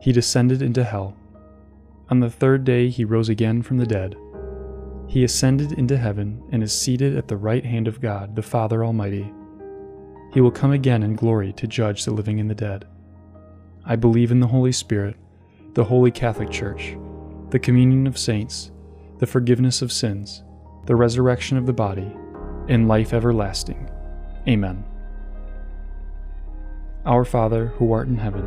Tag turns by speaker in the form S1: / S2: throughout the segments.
S1: he descended into hell. On the third day he rose again from the dead. He ascended into heaven and is seated at the right hand of God, the Father Almighty. He will come again in glory to judge the living and the dead. I believe in the Holy Spirit, the Holy Catholic Church, the communion of saints, the forgiveness of sins, the resurrection of the body, and life everlasting. Amen. Our Father, who art in heaven,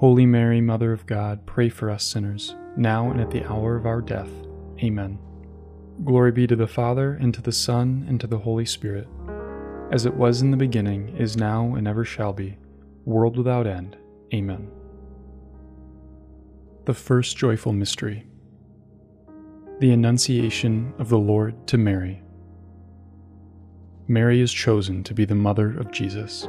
S1: Holy Mary, Mother of God, pray for us sinners, now and at the hour of our death. Amen. Glory be to the Father, and to the Son, and to the Holy Spirit, as it was in the beginning, is now, and ever shall be, world without end. Amen. The first joyful mystery the Annunciation of the Lord to Mary. Mary is chosen to be the mother of Jesus.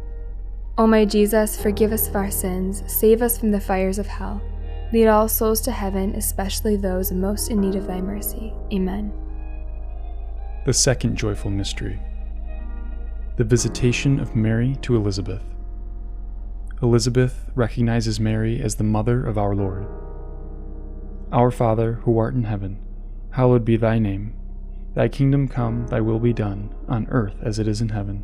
S2: O my Jesus, forgive us of our sins, save us from the fires of hell. Lead all souls to heaven, especially those most in need of thy mercy. Amen.
S1: The second joyful mystery the visitation of Mary to Elizabeth. Elizabeth recognizes Mary as the mother of our Lord. Our Father, who art in heaven, hallowed be thy name. Thy kingdom come, thy will be done, on earth as it is in heaven.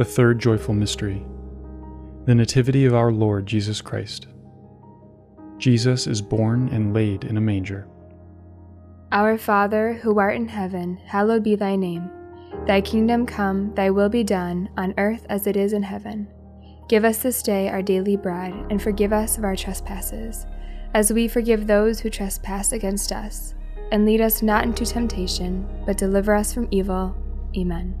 S1: The third joyful mystery the Nativity of our Lord Jesus Christ. Jesus is born and laid in a manger.
S2: Our Father, who art in heaven, hallowed be thy name. Thy kingdom come, thy will be done, on earth as it is in heaven. Give us this day our daily bread, and forgive us of our trespasses, as we forgive those who trespass against us. And lead us not into temptation, but deliver us from evil. Amen.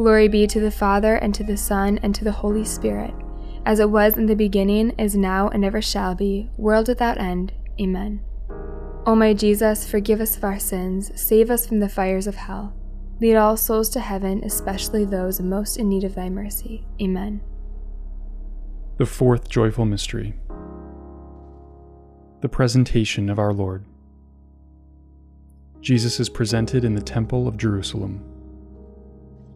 S2: Glory be to the Father, and to the Son, and to the Holy Spirit, as it was in the beginning, is now, and ever shall be, world without end. Amen. O my Jesus, forgive us of our sins, save us from the fires of hell. Lead all souls to heaven, especially those most in need of thy mercy. Amen.
S1: The fourth joyful mystery the presentation of our Lord. Jesus is presented in the Temple of Jerusalem.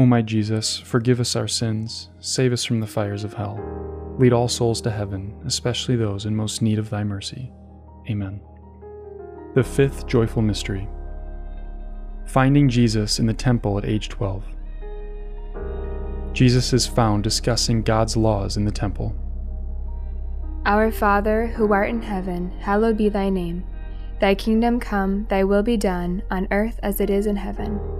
S1: O my Jesus, forgive us our sins, save us from the fires of hell, lead all souls to heaven, especially those in most need of thy mercy. Amen. The fifth joyful mystery Finding Jesus in the temple at age 12. Jesus is found discussing God's laws in the temple.
S2: Our Father, who art in heaven, hallowed be thy name. Thy kingdom come, thy will be done, on earth as it is in heaven.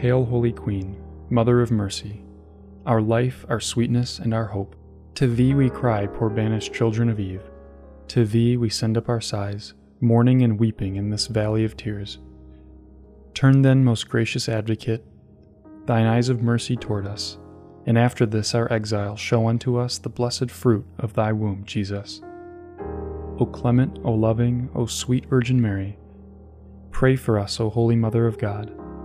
S1: Hail, Holy Queen, Mother of Mercy, our life, our sweetness, and our hope. To thee we cry, poor banished children of Eve. To thee we send up our sighs, mourning and weeping in this valley of tears. Turn then, most gracious Advocate, thine eyes of mercy toward us, and after this our exile show unto us the blessed fruit of thy womb, Jesus. O clement, O loving, O sweet Virgin Mary, pray for us, O Holy Mother of God,